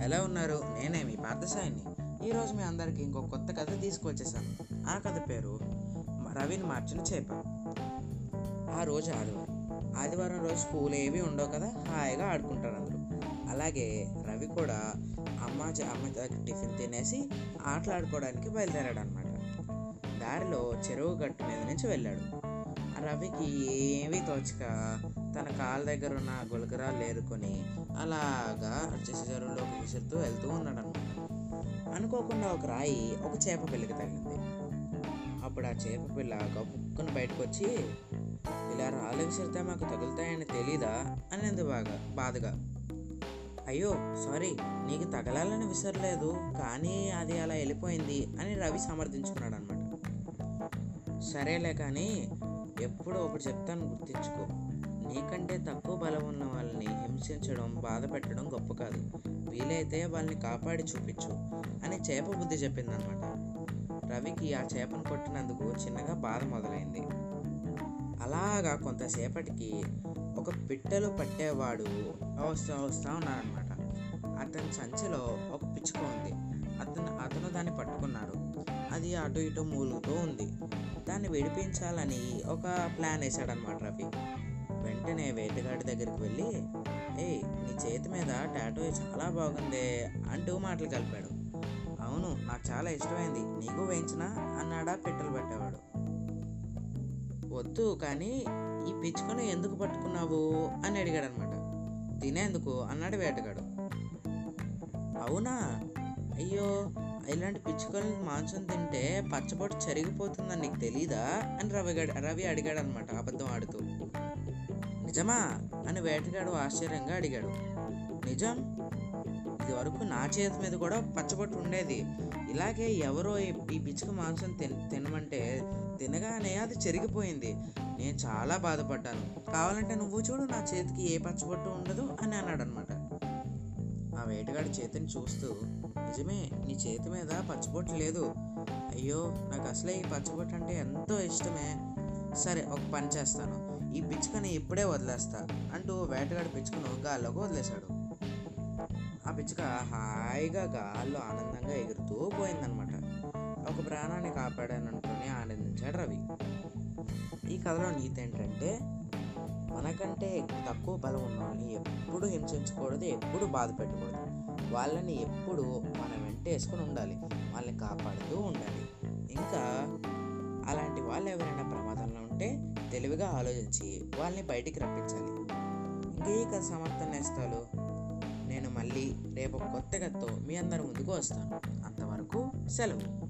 ఎలా ఉన్నారు? నేనే మీ పార్థసాయిని. ఈరోజు మీ అందరికీ ఇంకో కొత్త కథ తీసుకొచ్చేసాను ఆ కథ పేరు రవిని మార్చిన చేప. ఆ రోజు ఆదివారం. ఆదివారం రోజు స్కూల్ ఏవి ఉండవు కదా? హాయిగా ఆడుకుంటారు అందరూ. అలాగే రవి కూడా అమ్మ అమ్మ టిఫిన్ తినేసి ఆటలాడుకోవడానికి బయలుదేరాడు అనమాట దారిలో చెరువు గట్టు మీద నుంచి వెళ్ళాడు. రవికి ఏమీ తోచక తన కాళ్ళ దగ్గర ఉన్న గులకరాలు ఏరుకొని అలాగా వచ్చేసి చెరువులోకి విసురుతూ వెళ్తూ ఉన్నాడు అనమాట అనుకోకుండా ఒక రాయి ఒక చేప పిల్లకి తగిలింది. అప్పుడు ఆ చేప పిల్ల గప్పుకుని బయటకు వచ్చి ఇలా రాళ్ళు విసిరితే మాకు తగులుతాయని తెలీదా? అనేది బాగా బాధగా. అయ్యో సారీ నీకు తగలాలని విసరలేదు కానీ అది అలా వెళ్ళిపోయింది అని రవి సమర్థించుకున్నాడు అనమాట సరేలే కానీ ఎప్పుడో ఒకటి చెప్తాను గుర్తించుకో. నీకంటే తక్కువ బలం ఉన్న వాళ్ళని హింసించడం బాధ పెట్టడం గొప్ప కాదు. వీలైతే వాళ్ళని కాపాడి చూపించు అని చేప బుద్ధి చెప్పిందనమాట రవికి ఆ చేపను కొట్టినందుకు చిన్నగా బాధ మొదలైంది. అలాగా కొంతసేపటికి ఒక పిట్టలు పట్టేవాడు వస్తూ వస్తూ ఉన్నాడనమాట అతని సంచిలో ఒక పిచ్చుక ఉంది. అతను అతను దాన్ని పట్టుకున్నాడు. అది అటు ఇటు మూలుగుతూ ఉంది. దాన్ని విడిపించాలని ఒక ప్లాన్ వేసాడనమాట రవి వెంటనే వేటగాడి దగ్గరికి వెళ్ళి ఏయ్ నీ చేతి మీద టాటూ చాలా బాగుంది అంటూ మాటలు కలిపాడు. అవును నాకు చాలా ఇష్టమైంది నీకు వేయించినా అన్నాడా పెట్టెలు పెట్టేవాడు. వద్దు కానీ ఈ పిచ్చుకను ఎందుకు పట్టుకున్నావు అని అడిగాడు అనమాట తినేందుకు అన్నాడు వేటగాడు. అవునా? అయ్యో ఇలాంటి పిచ్చుకలు మాంసం తింటే పచ్చబొట్టు చెరిగిపోతుందని నీకు తెలీదా? అని రవి రవి అడిగాడు అనమాట అబద్ధం ఆడుతూ. నిజమా? అని వేటగాడు ఆశ్చర్యంగా అడిగాడు. నిజం. ఇది వరకు నా చేతి మీద కూడా పచ్చబొట్టు ఉండేది. ఇలాగే ఎవరో ఈ ఈ పిచ్చుక మాంసం తిన తినమంటే తినగానే అది చెరిగిపోయింది. నేను చాలా బాధపడ్డాను. కావాలంటే నువ్వు చూడు నా చేతికి ఏ పచ్చబొట్టు ఉండదు అని అన్నాడు అనమాట ఆ వేటగాడి చేతిని చూస్తూ నిజమే నీ చేతి మీద పచ్చబొట్టు లేదు. అయ్యో నాకు అసలే ఈ పచ్చబొట్టు అంటే ఎంతో ఇష్టమే. సరే ఒక పని చేస్తాను. ఈ పిచ్చుకని ఇప్పుడే వదిలేస్తా అంటూ వేటగాడి పిచ్చుకను గాల్లోకి వదిలేశాడు. ఆ పిచ్చుక హాయిగా గాల్లో ఆనందంగా ఎగురుతూ పోయిందనమాట. ఒక ప్రాణాన్ని కాపాడాను అనుకుని ఆనందించాడు రవి. ఈ కథలో నీతి ఏంటంటే మనకంటే తక్కువ బలం ఉన్న వాళ్ళని ఎప్పుడు హింసించకూడదు ఎప్పుడు బాధ పెట్టకూడదు. వాళ్ళని ఎప్పుడు మన వెంట వేసుకుని ఉండాలి. వాళ్ళని కాపాడుతూ ఉండాలి. ఇంకా అలాంటి వాళ్ళు ఎవరైనా ప్రమాదంలో ఉంటే తెలివిగా ఆలోచించి వాళ్ళని బయటికి రప్పించాలి. ఇంకా కథ సమర్థన నేస్తాలు? నేను మళ్ళీ రేపు కొత్త కథతో మీ అందరి ముందుకు వస్తాను. అంతవరకు సెలవు.